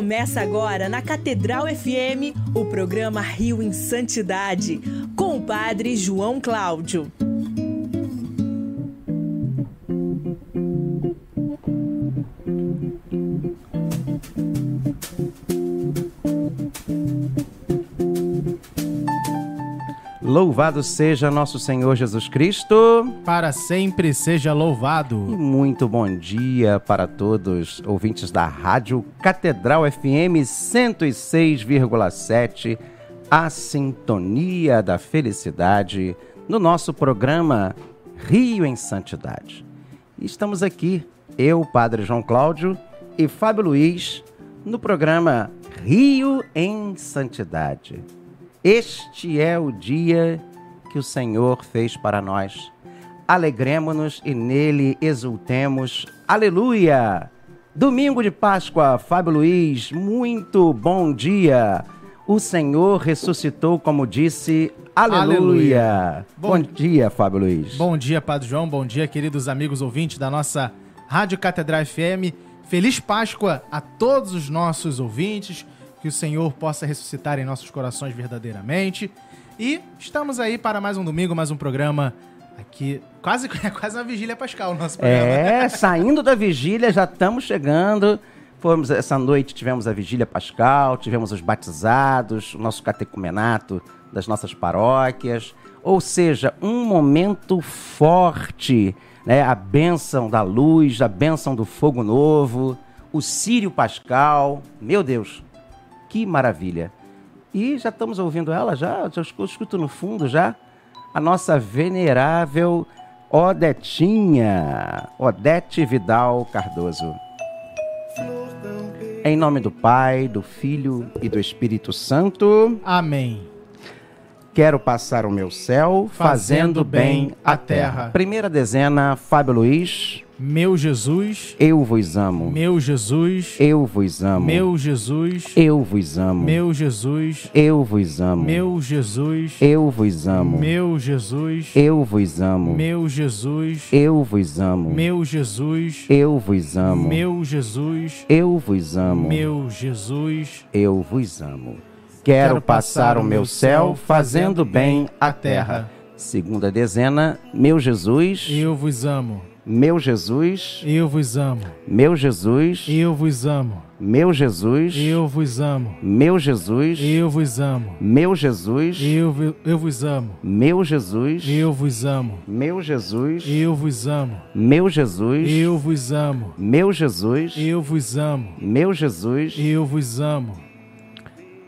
Começa agora na Catedral FM o programa Rio em Santidade, com o Padre João Cláudio. Louvado seja nosso Senhor Jesus Cristo. Para sempre seja louvado. E muito bom dia para todos, ouvintes da Rádio Catedral FM 106,7, a sintonia da felicidade, no nosso programa Rio em Santidade. Estamos aqui, eu, Padre João Cláudio e Fábio Luiz, no programa Rio em Santidade. Este é o dia que o Senhor fez para nós. Alegremos-nos e nele exultemos. Aleluia! Domingo de Páscoa, Fábio Luiz, muito bom dia. O Senhor ressuscitou, como disse. Aleluia! Aleluia. Bom, bom dia, Fábio Luiz. Bom dia, Padre João. Bom dia, queridos amigos ouvintes da nossa Rádio Catedral FM. Feliz Páscoa a todos os nossos ouvintes que o Senhor possa ressuscitar em nossos corações verdadeiramente. E estamos aí para mais um domingo, mais um programa aqui. Quase, é quase uma vigília pascal o nosso programa. É, saindo da vigília, já estamos chegando. Fomos, essa noite tivemos a vigília pascal, tivemos os batizados, o nosso catecumenato das nossas paróquias. Ou seja, um momento forte, né? A bênção da luz, a bênção do fogo novo, o Sírio Pascal. Meu Deus, que maravilha! E já estamos ouvindo ela, já, já escuto no fundo já, a nossa venerável Odetinha, Odete Vidal Cardoso. Em nome do Pai, do Filho e do Espírito Santo. Amém. Quero passar o meu céu fazendo, bem a terra. terra. Primeira dezena, Fábio Luiz. Meu Jesus, eu vos amo. Meu Jesus, eu vos amo. Meu Jesus, eu vos amo. Meu Jesus, eu vos amo. Meu Jesus, eu vos amo. Meu Jesus, eu vos amo. Meu Jesus, eu vos amo. Meu Jesus, eu vos amo. Meu Jesus, eu vos amo. Meu Jesus, eu vos amo. Quero passar o meu céu fazendo bem a terra. Segunda dezena, meu Jesus, eu vos amo. Meu Jesus, eu vos amo. Meu Jesus, eu vos amo. Meu Jesus, eu vos amo. Meu Jesus, eu vos amo. Meu Jesus, eu, eu vos amo. Meu Jesus, eu vos amo. Meu Jesus, eu vos amo. Meu Jesus, eu vos amo. Meu Jesus, eu vos amo. Meu Jesus, eu vos amo.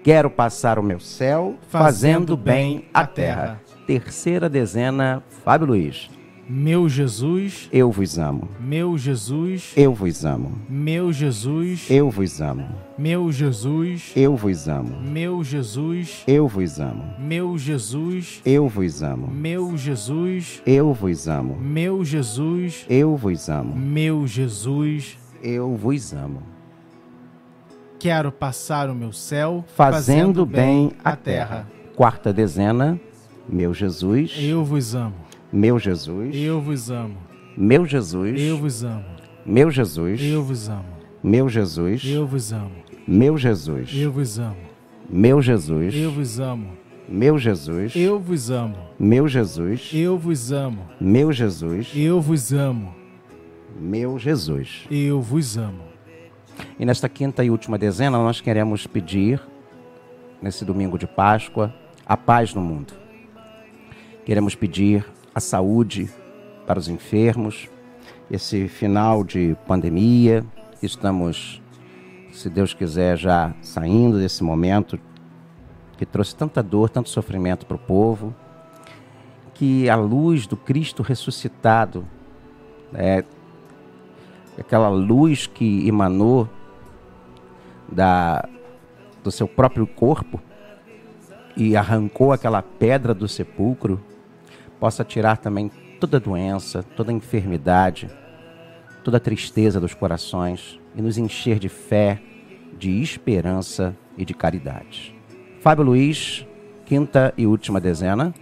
Quero passar o meu céu fazendo, fazendo bem a terra. terra. Terceira dezena, Fábio Luiz. Meu Jesus, eu vos amo. Meu Jesus, eu vos amo. Meu Jesus, eu vos amo. Meu Jesus, eu vos amo. Meu Jesus, eu vos amo. Meu Jesus, eu vos amo. Meu Jesus, eu vos amo. Meu Jesus, eu vos amo. Meu Jesus, eu vos amo. Quero passar o meu céu fazendo, fazendo bem a terra. Quarta dezena, meu Jesus. Eu vos amo. Meu Jesus. Eu vos amo. Meu Jesus. Eu vos amo. Meu Jesus. Eu vos amo. Meu Jesus. Eu vos amo. Meu Jesus. Eu vos amo. Meu Jesus. Eu vos amo. Meu Jesus, eu vos amo. Meu Jesus, eu vos amo. Meu Jesus, eu vos amo. Meu Jesus, eu vos amo. E nesta quinta e última dezena, nós queremos pedir, nesse domingo de Páscoa, a paz no mundo. Queremos pedir a saúde para os enfermos. Esse final de pandemia, estamos, se Deus quiser, já saindo desse momento que trouxe tanta dor, tanto sofrimento para o povo. Que a luz do Cristo ressuscitado, é, aquela luz que emanou da, do seu próprio corpo e arrancou aquela pedra do sepulcro, possa tirar também toda doença, toda enfermidade, toda tristeza dos corações e nos encher de fé, de esperança e de caridade. Fábio Luiz, quinta e última dezena.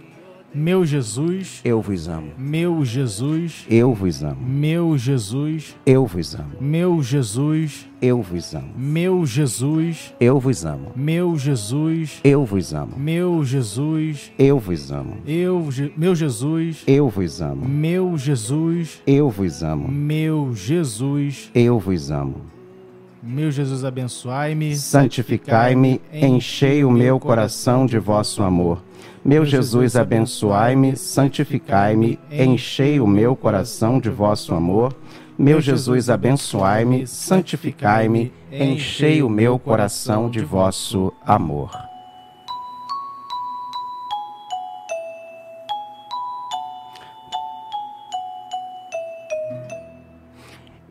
Meu Jesus, eu vos amo. meu Jesus, Eu vos amo. meu Jesus, Eu vos amo. meu Jesus, Eu vos amo. meu Jesus, Eu vos amo. meu Jesus, Eu vos amo. meu Jesus, Eu vos amo. eu, meu Jesus, Eu vos amo. meu Jesus, Eu vos amo. meu Jesus, Eu vos amo. Meu Jesus, abençoai-me, Santificai-me, enchei o meu coração de vosso amor. Meu Jesus, abençoai-me, santificai-me, enchei o meu coração de vosso amor. Meu Jesus, abençoai-me, santificai-me, enchei o meu coração de vosso amor.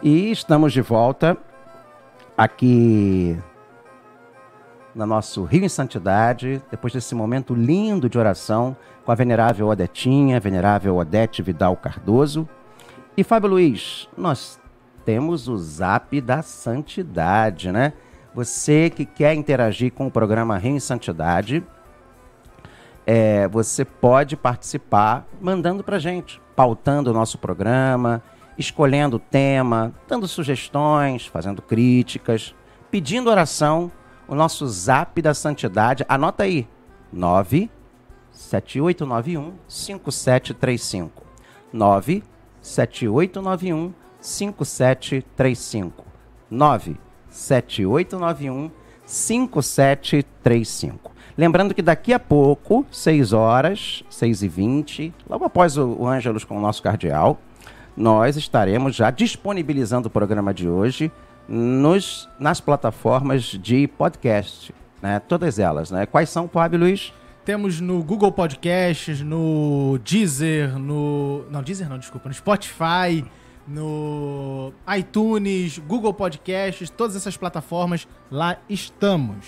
E estamos de volta aqui no nosso Rio em Santidade, depois desse momento lindo de oração com a venerável Odetinha, venerável Odete Vidal Cardoso. E Fábio Luiz, nós temos o Zap da Santidade, né? Você que quer interagir com o programa Rio em Santidade, é, você pode participar mandando pra gente, pautando o nosso programa, escolhendo o tema, dando sugestões, fazendo críticas, pedindo oração. O nosso zap da santidade, anota aí, 97891 5735. 97891 5735. 97891 5735. Lembrando que daqui a pouco, 6 horas, 6 e 20, logo após o, o Ângelos com o nosso cardeal, nós estaremos já disponibilizando o programa de hoje nos, nas plataformas de podcast, né? Todas elas, né? Quais são, Fábio Luiz? Temos no Google Podcasts, no Deezer, no. Não, Deezer não, desculpa, no Spotify, no iTunes, Google Podcasts, todas essas plataformas, lá estamos.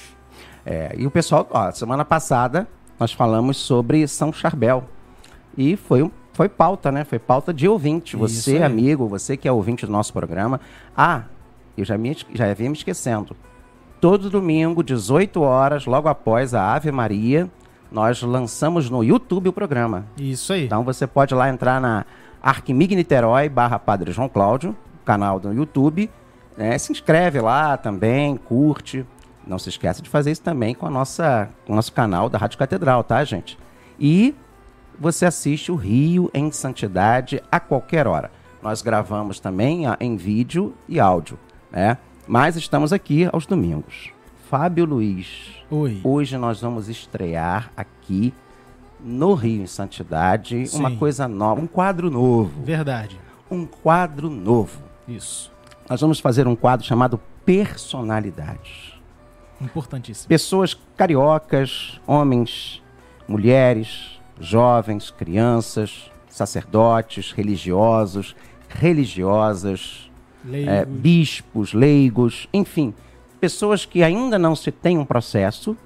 É, e o pessoal, ó, semana passada nós falamos sobre São Charbel. E foi, um- foi pauta, né? Foi pauta de ouvinte. Você, amigo, você que é ouvinte do nosso programa. Ah, eu já, me, já havia me esquecendo. Todo domingo, 18 horas, logo após a Ave Maria, nós lançamos no YouTube o programa. Isso aí. Então você pode lá entrar na Arquimig Niterói barra Padre João Cláudio, canal do YouTube. né? Se inscreve lá também, curte. Não se esqueça de fazer isso também com, a nossa, com o nosso canal da Rádio Catedral, tá, gente? E você assiste o Rio em Santidade a qualquer hora. Nós gravamos também ah, em vídeo e áudio, né? Mas estamos aqui aos domingos. Fábio Luiz, Oi. Hoje nós vamos estrear aqui no Rio em Santidade uma Sim. coisa nova, um quadro novo. Verdade. Um quadro novo. Isso. Nós vamos fazer um quadro chamado Personalidades. Importantíssimo. Pessoas cariocas, homens, mulheres, jovens, crianças, sacerdotes, religiosos, religiosas, Leigos. é, bispos, leigos, enfim, pessoas que ainda não se têm um processo,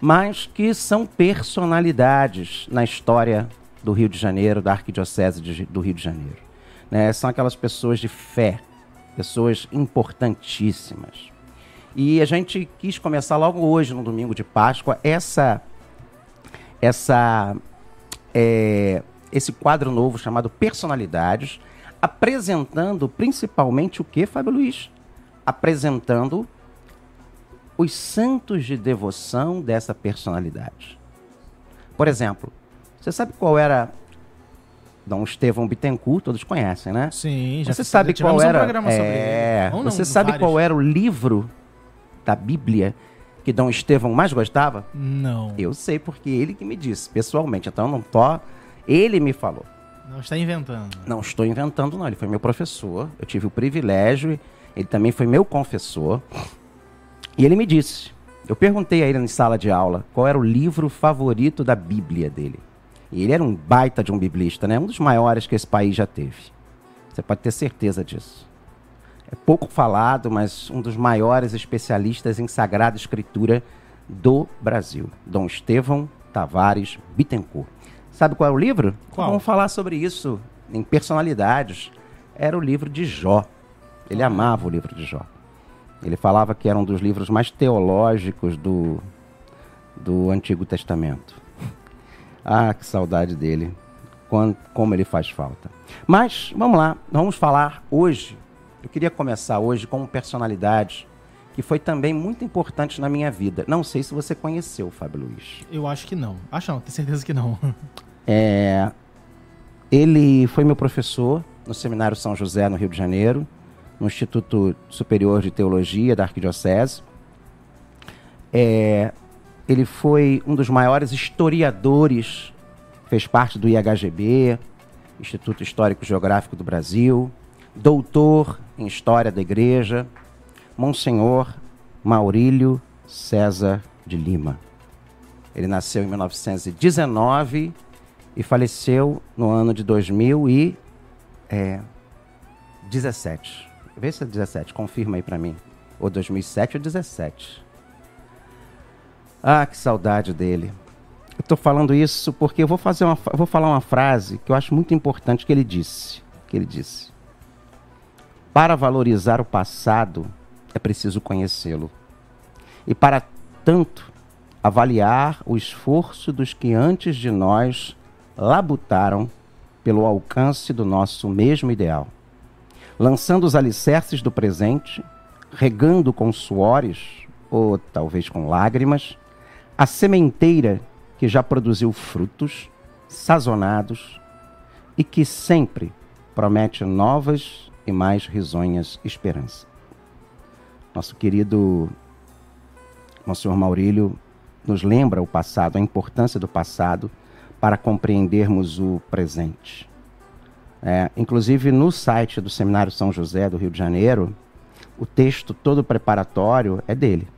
mas que são personalidades na história do Rio de Janeiro, da Arquidiocese de- do Rio de Janeiro. né? São aquelas pessoas de fé, pessoas importantíssimas. E a gente quis começar logo hoje, no domingo de Páscoa, essa, essa, é, esse quadro novo chamado Personalidades, apresentando principalmente o que, Fábio Luiz? Apresentando os santos de devoção dessa personalidade. Por exemplo, você sabe qual era Dom Estevão Bittencourt? Todos conhecem, né? Sim, já Você fiz- sabe qual um era? programa sobre é, você sabe vários. qual era o livro da Bíblia que Dom Estevão mais gostava? Não. Eu sei porque ele que me disse, pessoalmente. Então não tô. Ele me falou. Não está inventando. Não estou inventando, não. Ele foi meu professor. Eu tive o privilégio. Ele também foi meu confessor. E ele me disse. Eu perguntei a ele em sala de aula qual era o livro favorito da Bíblia dele. E ele era um baita de um biblista, né? Um dos maiores que esse país já teve. Você pode ter certeza disso. É pouco falado, mas um dos maiores especialistas em Sagrada Escritura do Brasil. Dom Estevão Tavares Bittencourt. Sabe qual é o livro? Qual? Vamos falar sobre isso em personalidades. Era o livro de Jó. Ele amava o livro de Jó. Ele falava que era um dos livros mais teológicos do, do Antigo Testamento. Ah, que saudade dele. Quando, como ele faz falta. Mas, vamos lá, vamos falar hoje. Eu queria começar hoje com uma personalidade que foi também muito importante na minha vida. Não sei se você conheceu o Fábio Luiz. Eu acho que não. Acho não, tenho certeza que não. É, ele foi meu professor no Seminário São José, no Rio de Janeiro, no Instituto Superior de Teologia da Arquidiocese. É, ele foi um dos maiores historiadores, fez parte do IHGB, Instituto Histórico Geográfico do Brasil, doutor em História da Igreja, Monsenhor Maurílio César de Lima. Ele nasceu em 1919 e faleceu no ano de 2017. Vê se é 17, confirma aí para mim. Ou 2007 ou 17. Ah, que saudade dele. Eu estou falando isso porque eu vou fazer uma, vou falar uma frase que eu acho muito importante que ele disse, que ele disse. Para valorizar o passado é preciso conhecê-lo. E para tanto avaliar o esforço dos que antes de nós labutaram pelo alcance do nosso mesmo ideal, lançando os alicerces do presente, regando com suores, ou talvez com lágrimas, a sementeira que já produziu frutos sazonados e que sempre promete novas e mais risonhas esperanças. Nosso querido Monsenhor Maurílio nos lembra o passado, a importância do passado para compreendermos o presente. É, inclusive no site do Seminário São José do Rio de Janeiro, o texto todo preparatório é dele.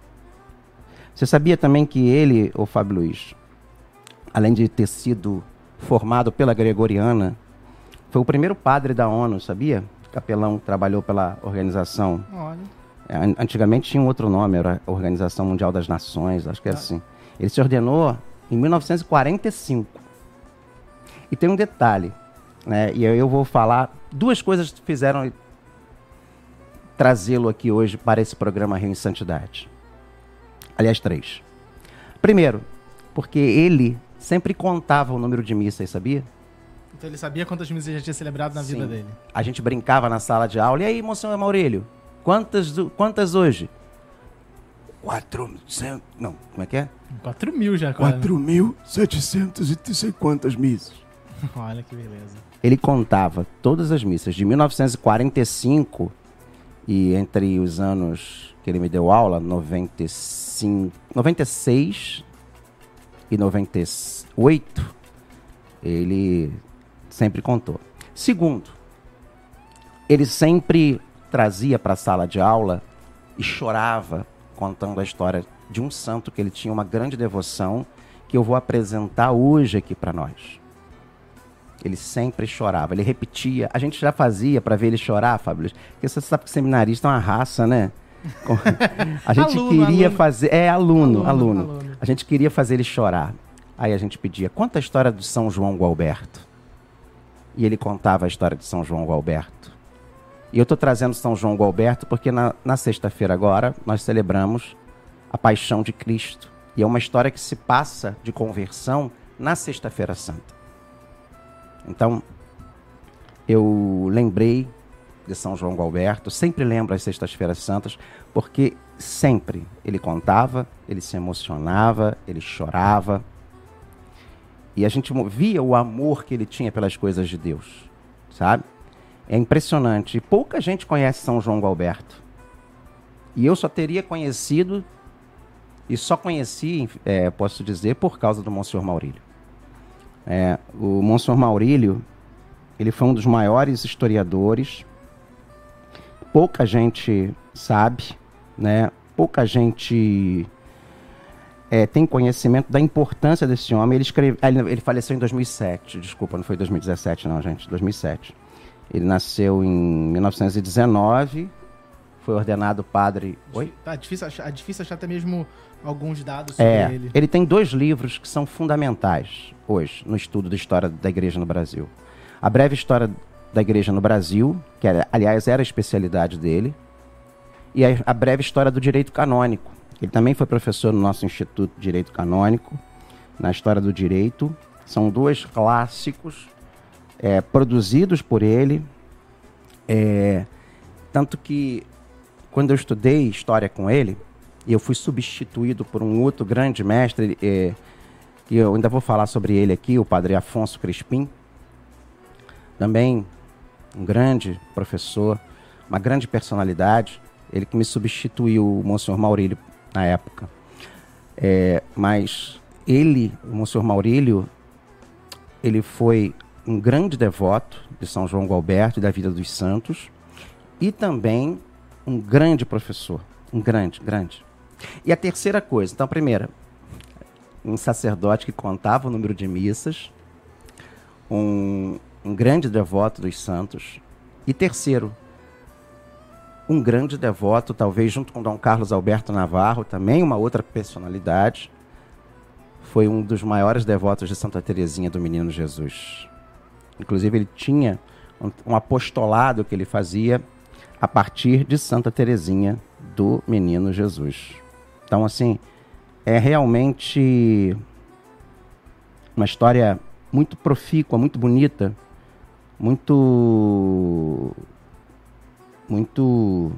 Você sabia também que ele, o Fábio Luiz, além de ter sido formado pela Gregoriana, foi o primeiro padre da ONU, sabia? Capelão trabalhou pela organização. Olha. É, antigamente tinha um outro nome, era Organização Mundial das Nações, acho que é assim. Ele se ordenou em 1945. E tem um detalhe, né? E eu vou falar duas coisas que fizeram trazê-lo aqui hoje para esse programa Rio em Santidade. Aliás, três. Primeiro, porque ele sempre contava o número de missas, sabia? Então ele sabia quantas missas já tinha celebrado na Sim. vida dele. A gente brincava na sala de aula. E aí, Monsenhor Maurílio, quantas, do- quantas hoje? Quatrocentos... Não, como é que é? 4 mil já, quase. 4.700 e não sei quantas missas. Olha que beleza. Ele contava todas as missas de 1945 e entre os anos que ele me deu aula, 95, 96 e 98, ele sempre contou. Segundo, ele sempre trazia para a sala de aula e chorava contando a história de um santo que ele tinha uma grande devoção que eu vou apresentar hoje aqui para nós. Ele sempre chorava, ele repetia. A gente já fazia para ver ele chorar, Fábio, porque você sabe que seminarista é uma raça, né? A gente Aluno, queria aluno. fazer. É, aluno, Aluno, aluno. A gente queria fazer ele chorar. Aí a gente pedia, conta a história de São João Gualberto. E ele contava a história de São João Gualberto. E eu estou trazendo São João Gualberto porque na, na sexta-feira agora nós celebramos a paixão de Cristo. E é uma história que se passa de conversão na Sexta-feira Santa. Então, eu lembrei de São João Gualberto, sempre lembro as Sextas-feiras Santas, porque sempre ele contava, ele se emocionava, ele chorava. E a gente via o amor que ele tinha pelas coisas de Deus, sabe? É impressionante. Pouca gente conhece São João Gualberto. E eu só teria conhecido, e só conheci, é, posso dizer, por causa do Monsenhor Maurílio. É, o Monsenhor Maurílio, ele foi um dos maiores historiadores. Pouca gente sabe, né? Pouca gente é, tem conhecimento da importância desse homem. Ele, escreve, ele, ele faleceu em 2007, desculpa, não foi 2017 não, gente, 2007. Ele nasceu em 1919, foi ordenado padre... Oi? Tá difícil achar, é difícil achar até mesmo alguns dados sobre É, ele. ele tem dois livros que são fundamentais hoje no estudo da história da igreja no Brasil. A breve história da igreja no Brasil, que era- aliás era a especialidade dele, e a, a breve história do direito canônico. Ele também foi professor no nosso Instituto de Direito Canônico, na história do direito, São dois clássicos é, produzidos por ele. É, tanto que quando eu estudei história com ele, eu fui substituído por um outro grande mestre, é, e eu ainda vou falar sobre ele aqui, o padre Afonso Crispim. Também um grande professor, uma grande personalidade. Ele que me substituiu o Monsenhor Maurílio na época. É, mas ele, o Monsenhor Maurílio, ele foi um grande devoto de São João Gualberto e da vida dos santos e também um grande professor, um grande, grande. E a terceira coisa, então a primeira, um sacerdote que contava o número de missas, um, um grande devoto dos santos e terceiro, um grande devoto, talvez junto com Dom Carlos Alberto Navarro, também uma outra personalidade, foi um dos maiores devotos de Santa Teresinha do Menino Jesus. Inclusive, ele tinha um, um apostolado que ele fazia a partir de Santa Teresinha do Menino Jesus. Então, assim, é realmente uma história muito profícua, muito bonita, muito muito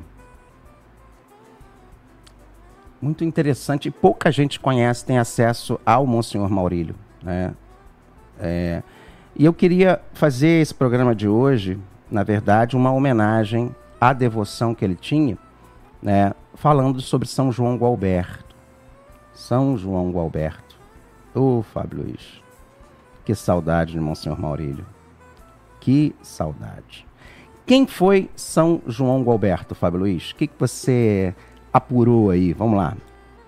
muito interessante e pouca gente conhece, tem acesso ao Monsenhor Maurílio, né? É, e eu queria fazer esse programa de hoje, na verdade, uma homenagem à devoção que ele tinha, né, falando sobre São João Gualberto. São João Gualberto. Ô, oh, Fábio Luiz, que saudade de Monsenhor Maurílio. Que saudade. Quem foi São João Gualberto, Fábio Luiz? O que, que você apurou aí? Vamos lá.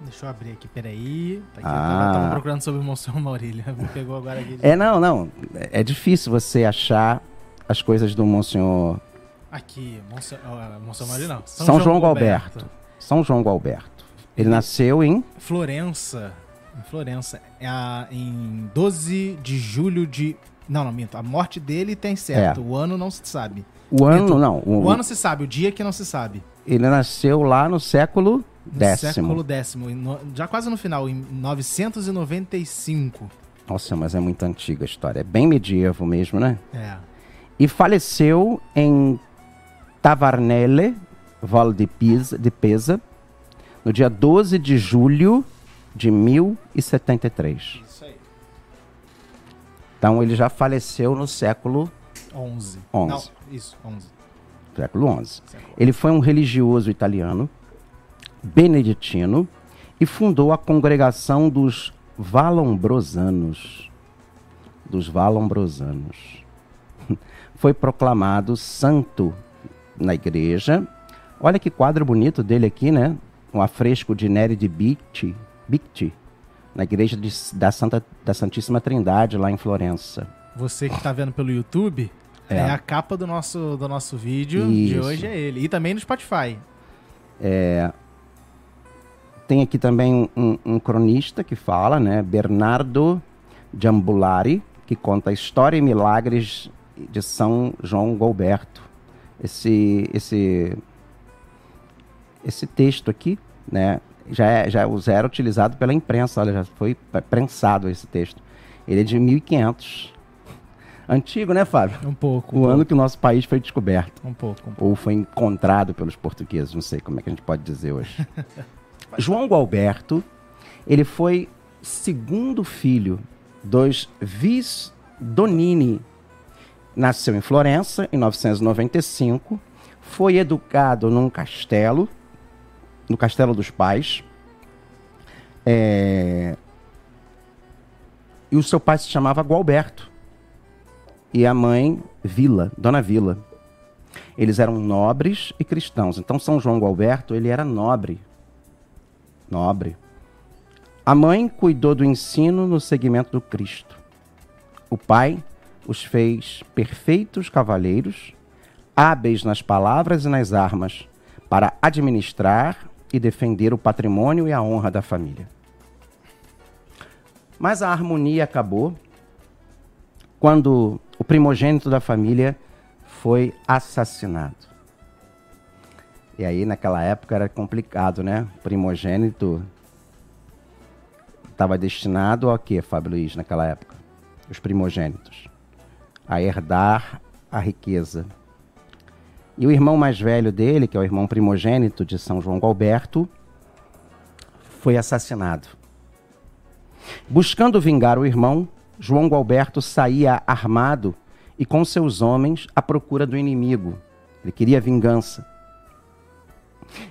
Deixa eu abrir aqui, peraí. Tá aqui, ah. Eu tava procurando sobre o Monsenhor Maurílio. Me pegou agora aqui. É, não, não. É difícil você achar as coisas do Monsenhor. Aqui, Monsenhor, Monsenhor Maurílio não. São, São João, João Gualberto. São João Gualberto. Ele nasceu em. Florença. Em Florença. É a, em 12 de julho de. Não, não, minto. A morte dele tem certo. É. O ano não se sabe. O ano, minto. não. O, o ano se sabe, o dia que não se sabe. Ele nasceu lá no século no décimo. século décimo, já quase no final, em 995. Nossa, mas é muito antiga a história. É bem medieval mesmo, né? É. E faleceu em Tavarnelle, Val de Pisa, de Pesa, no dia 12 de julho de 1073. Isso aí. Então ele já faleceu no século 11. 11. Não, isso, 11. Século 11. Ele foi um religioso italiano beneditino e fundou a congregação dos Valombrosanos. Dos Valombrosanos. Foi proclamado santo na igreja. Olha que quadro bonito dele aqui, né? Um afresco de Nery de Bicti, Bicti na igreja de, da, Santa, da Santíssima Trindade, lá em Florença. Você que está vendo pelo YouTube, é. é. a capa do nosso, do nosso vídeo Isso. de hoje é ele. E também no Spotify. É, tem aqui também um, um, cronista que fala, né? Bernardo Giambulari, que conta a história e milagres de São João Galberto. Esse, esse, esse texto aqui, né? Já, é, já é, era utilizado pela imprensa, olha, já foi prensado esse texto. Ele é de 1500. Antigo, né, Fábio? Um pouco. Um o pouco. ano que o nosso país foi descoberto. Um pouco, um pouco. Ou foi encontrado pelos portugueses, não sei como é que a gente pode dizer hoje. João Gualberto, ele foi segundo filho dos Vis Donini. Nasceu em Florença em 995, foi educado num castelo, no castelo dos pais. É... E o seu pai se chamava Gualberto. E a mãe Vila, Dona Vila. Eles eram nobres e cristãos. Então São João Gualberto, ele era nobre, nobre. A mãe cuidou do ensino no segmento do Cristo. O pai os fez perfeitos cavaleiros, hábeis nas palavras e nas armas, para administrar e defender o patrimônio e a honra da família. Mas a harmonia acabou quando o primogênito da família foi assassinado. E aí, naquela época, era complicado, né? Primogênito estava destinado a quê, Fábio Luiz, naquela época? os primogênitos, a herdar a riqueza. E o irmão mais velho dele, que é o irmão primogênito de São João Galberto, foi assassinado. Buscando vingar o irmão, João Galberto saía armado e com seus homens à procura do inimigo. Ele queria vingança.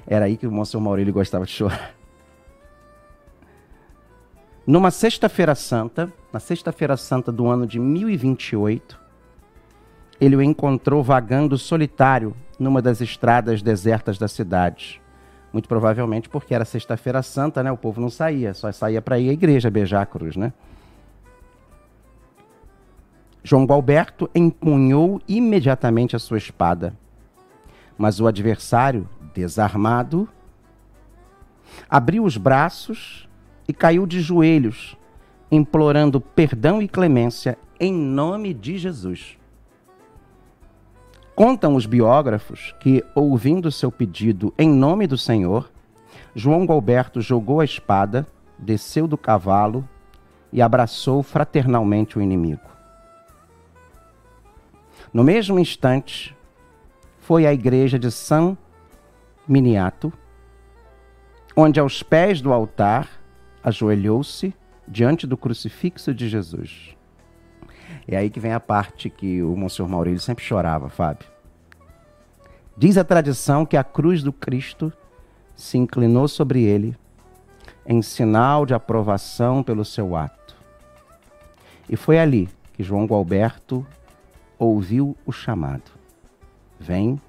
Era aí que o Monsenhor Maurílio gostava de chorar. Numa sexta-feira santa, na sexta-feira santa do ano de 1028, ele o encontrou vagando solitário numa das estradas desertas da cidade. Muito provavelmente porque era sexta-feira santa, né? O povo não saía, só saía para ir à igreja beijar a cruz, né? João Galberto empunhou imediatamente a sua espada. Mas o adversário, desarmado, abriu os braços e caiu de joelhos, implorando perdão e clemência em nome de Jesus. Contam os biógrafos que, ouvindo seu pedido em nome do Senhor, João Galberto jogou a espada, desceu do cavalo e abraçou fraternalmente o inimigo. No mesmo instante, foi à igreja de São Miniato, onde aos pés do altar ajoelhou-se diante do crucifixo de Jesus. É aí que vem a parte que o Monsenhor Maurílio sempre chorava, Fábio. Diz a tradição que a cruz do Cristo se inclinou sobre ele em sinal de aprovação pelo seu ato. E foi ali que João Gualberto ouviu o chamado: Vem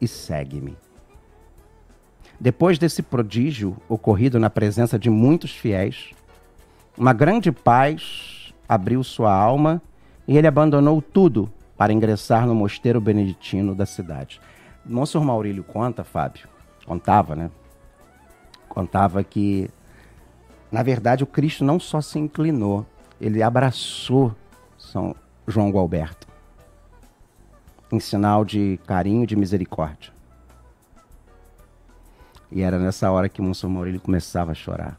e segue-me. Depois desse prodígio ocorrido na presença de muitos fiéis, uma grande paz abriu sua alma e ele abandonou tudo para ingressar no mosteiro beneditino da cidade. Monsenhor Maurílio conta, Fábio, contava, né? Contava que, na verdade, o Cristo não só se inclinou, ele abraçou São João Gualberto em sinal de carinho e de misericórdia. E era nessa hora que Monsenhor Maurílio começava a chorar.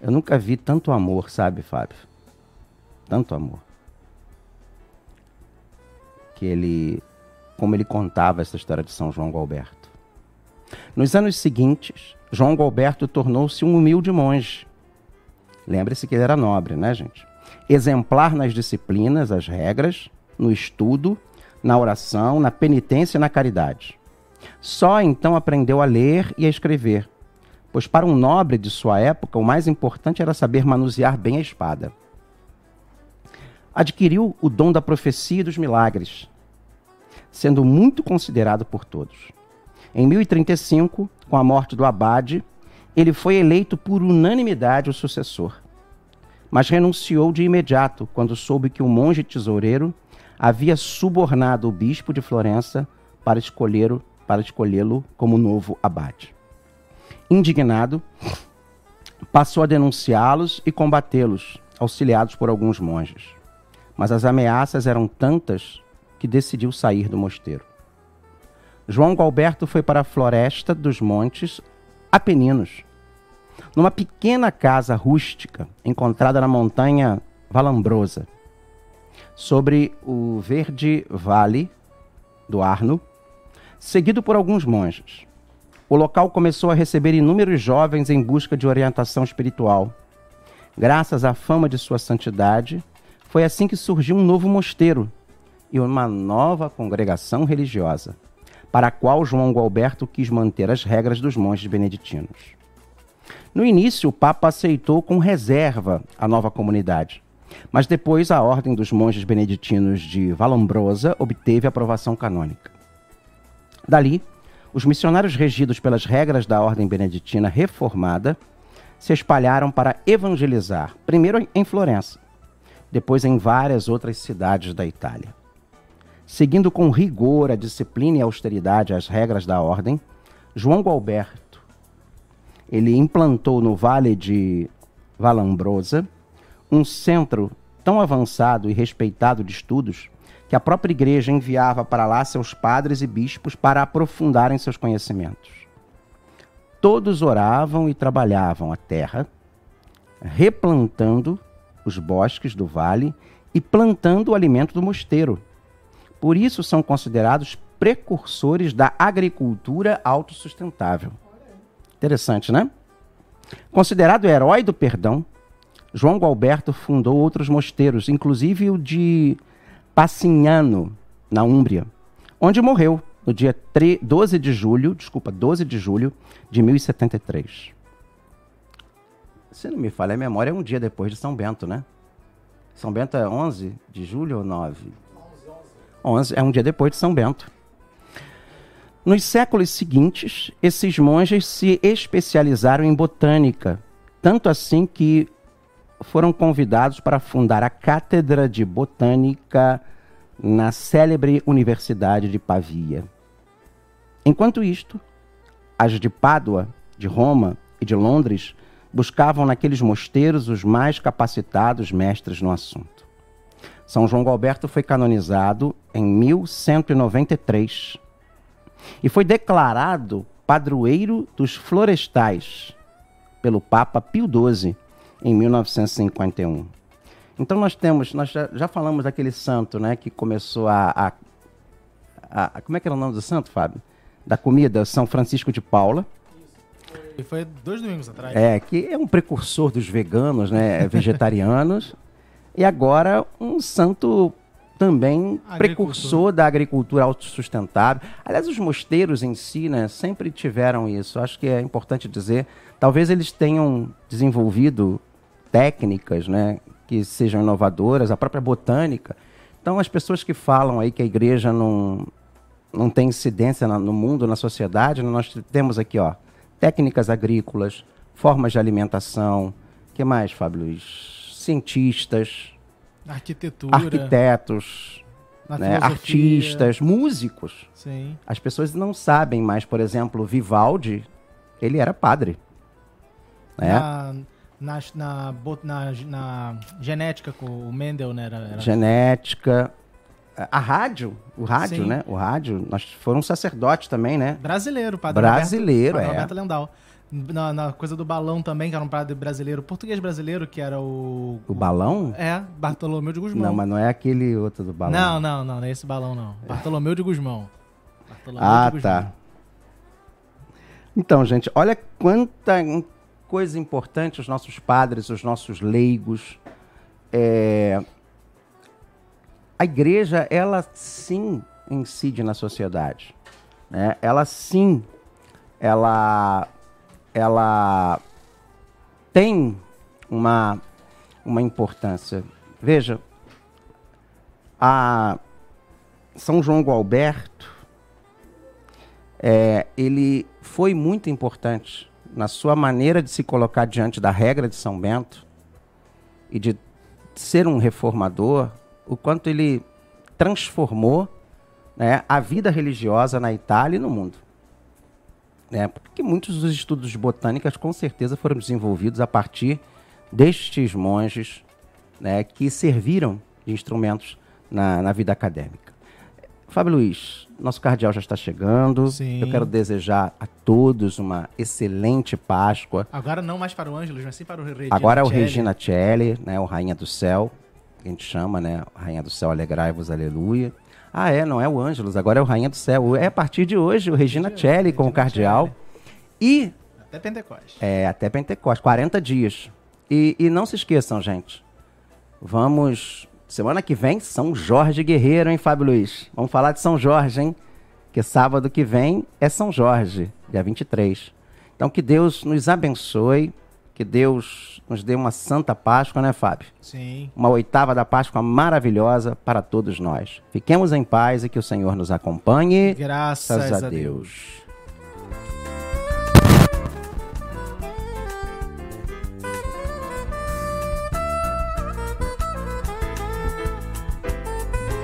Eu nunca vi tanto amor, sabe, Fábio? Tanto amor. Que ele. Como ele contava essa história de São João Galberto. Nos anos seguintes, João Galberto tornou-se um humilde monge. Lembre-se que ele era nobre, né, gente? Exemplar nas disciplinas, as regras, no estudo, na oração, na penitência e na caridade. Só então aprendeu a ler e a escrever, pois para um nobre de sua época o mais importante era saber manusear bem a espada. Adquiriu o dom da profecia e dos milagres, sendo muito considerado por todos. Em 1035, com a morte do abade, ele foi eleito por unanimidade o sucessor, mas renunciou de imediato quando soube que o monge tesoureiro havia subornado o bispo de Florença para escolher para escolhê-lo como novo abade. Indignado, passou a denunciá-los e combatê-los, auxiliados por alguns monges. Mas as ameaças eram tantas que decidiu sair do mosteiro. João Galberto foi para a floresta dos montes Apeninos, numa pequena casa rústica encontrada na montanha Valambrosa, sobre o verde vale do Arno, seguido por alguns monges. O local começou a receber inúmeros jovens em busca de orientação espiritual. Graças à fama de sua santidade, foi assim que surgiu um novo mosteiro e uma nova congregação religiosa, para a qual João Gualberto quis manter as regras dos monges beneditinos. No início, o Papa aceitou com reserva a nova comunidade, mas depois a Ordem dos Monges Beneditinos de Vallombrosa obteve aprovação canônica. Dali, os missionários regidos pelas regras da ordem beneditina reformada se espalharam para evangelizar, primeiro em Florença, depois em várias outras cidades da Itália. Seguindo com rigor a disciplina e austeridade as regras da ordem, João Gualberto ele implantou no Vale de Valambrosa um centro tão avançado e respeitado de estudos que a própria igreja enviava para lá seus padres e bispos para aprofundarem seus conhecimentos. Todos oravam e trabalhavam a terra, replantando os bosques do vale e plantando o alimento do mosteiro. Por isso são considerados precursores da agricultura autossustentável. Interessante, né? Considerado herói do perdão, João Gualberto fundou outros mosteiros, inclusive o de Passignano, na Úmbria, onde morreu no dia 12 de julho, desculpa, 12 de julho de 1073. Se não me falha a memória, é um dia depois de São Bento, né? São Bento é 11 de julho ou 9? 11, é um dia depois de São Bento. Nos séculos seguintes, esses monges se especializaram em botânica, tanto assim que foram convidados para fundar a Cátedra de Botânica na célebre Universidade de Pavia. Enquanto isto, as de Pádua, de Roma e de Londres buscavam naqueles mosteiros os mais capacitados mestres no assunto. São João Alberto foi canonizado em 1193 e foi declarado padroeiro dos florestais pelo Papa Pio XII em 1951. Então nós temos, nós já, já falamos daquele santo, né, que começou a, a, a, como é que era o nome do santo, Fábio? Da comida, São Francisco de Paula. E foi dois domingos atrás. É, que é um precursor dos veganos, né, vegetarianos. e agora um santo também precursor da agricultura autossustentável. Aliás, os mosteiros em si, né, sempre tiveram isso. Acho que é importante dizer. Talvez eles tenham desenvolvido técnicas, né, que sejam inovadoras, a própria botânica. Então, as pessoas que falam aí que a igreja não, não tem incidência no mundo, na sociedade, né, nós temos aqui, ó, técnicas agrícolas, formas de alimentação, que mais, Fábio Luiz? Cientistas, Arquitetura. Arquitetos, né, artistas, músicos. Sim. As pessoas não sabem, mas, por exemplo, Vivaldi, ele era padre. Né? Na, na, na, na, na genética com o Mendel, né? Era, era... Genética. A rádio, o rádio, Sim. né? O rádio, nós foram sacerdotes também, né? Brasileiro, padre Brasileiro, Roberto, é. Roberto Lendal na, na, coisa do balão também, que era um padre brasileiro, português brasileiro, que era o. O balão? É, Bartolomeu de Guzmão. Não, mas não é aquele outro do balão. Não, não, não, não é esse balão, não. Bartolomeu de Guzmão. Bartolomeu ah, de tá. Então, gente, olha quanta coisa importante os nossos padres, os nossos leigos. É... A igreja, ela sim incide na sociedade. Né? Ela sim, ela ela tem uma, uma importância. Veja, a São João Gualberto, é, ele foi muito importante na sua maneira de se colocar diante da regra de São Bento e de ser um reformador, o quanto ele transformou né, a vida religiosa na Itália e no mundo. É, porque muitos dos estudos de botânica com certeza foram desenvolvidos a partir destes monges né, que serviram de instrumentos na, na vida acadêmica. Fábio Luiz, nosso cardeal já está chegando. Sim. Eu quero desejar a todos uma excelente Páscoa. Agora não mais para o Ângelos, mas sim para o Regina Agora é o Regina Celli, né, o Rainha do Céu, que a gente chama, né? Rainha do Céu, alegrai-vos, aleluia. Ah, é, não é o Ângelos, agora é o Rainha do Céu. É a partir de hoje, o Regina Celli com o Cardeal. E. Até Pentecostes. É, até Pentecostes, 40 dias. E, e não se esqueçam, gente. Vamos. Semana que vem, São Jorge Guerreiro, hein, Fábio Luiz? Vamos falar de São Jorge, hein? Que sábado que vem é São Jorge, dia 23. Então, que Deus nos abençoe que Deus nos dê uma santa Páscoa, né, Fábio? Sim. Uma oitava da Páscoa maravilhosa para todos nós. Fiquemos em paz e que o Senhor nos acompanhe. Graças, a, a Deus. Deus.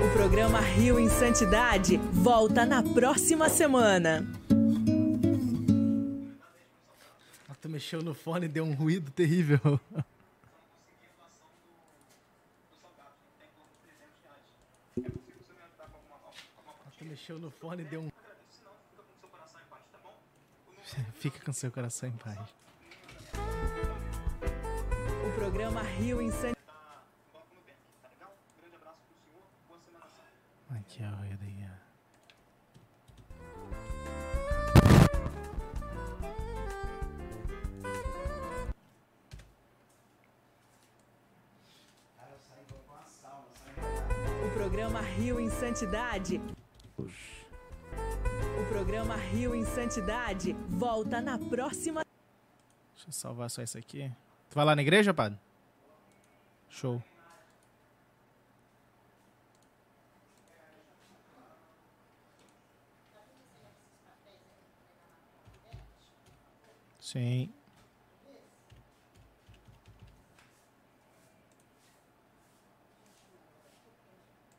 O programa Rio em Santidade volta na próxima semana. Tu mexeu no fone e deu um ruído terrível. Tu mexeu no fone e deu um. Fica com seu coração em paz. O programa Rio Insanidade. Aqui é o Rio Santidade. O programa Rio em Santidade volta na próxima. Deixa eu salvar só isso aqui. Tu vai lá na igreja, padre? Show. Sim.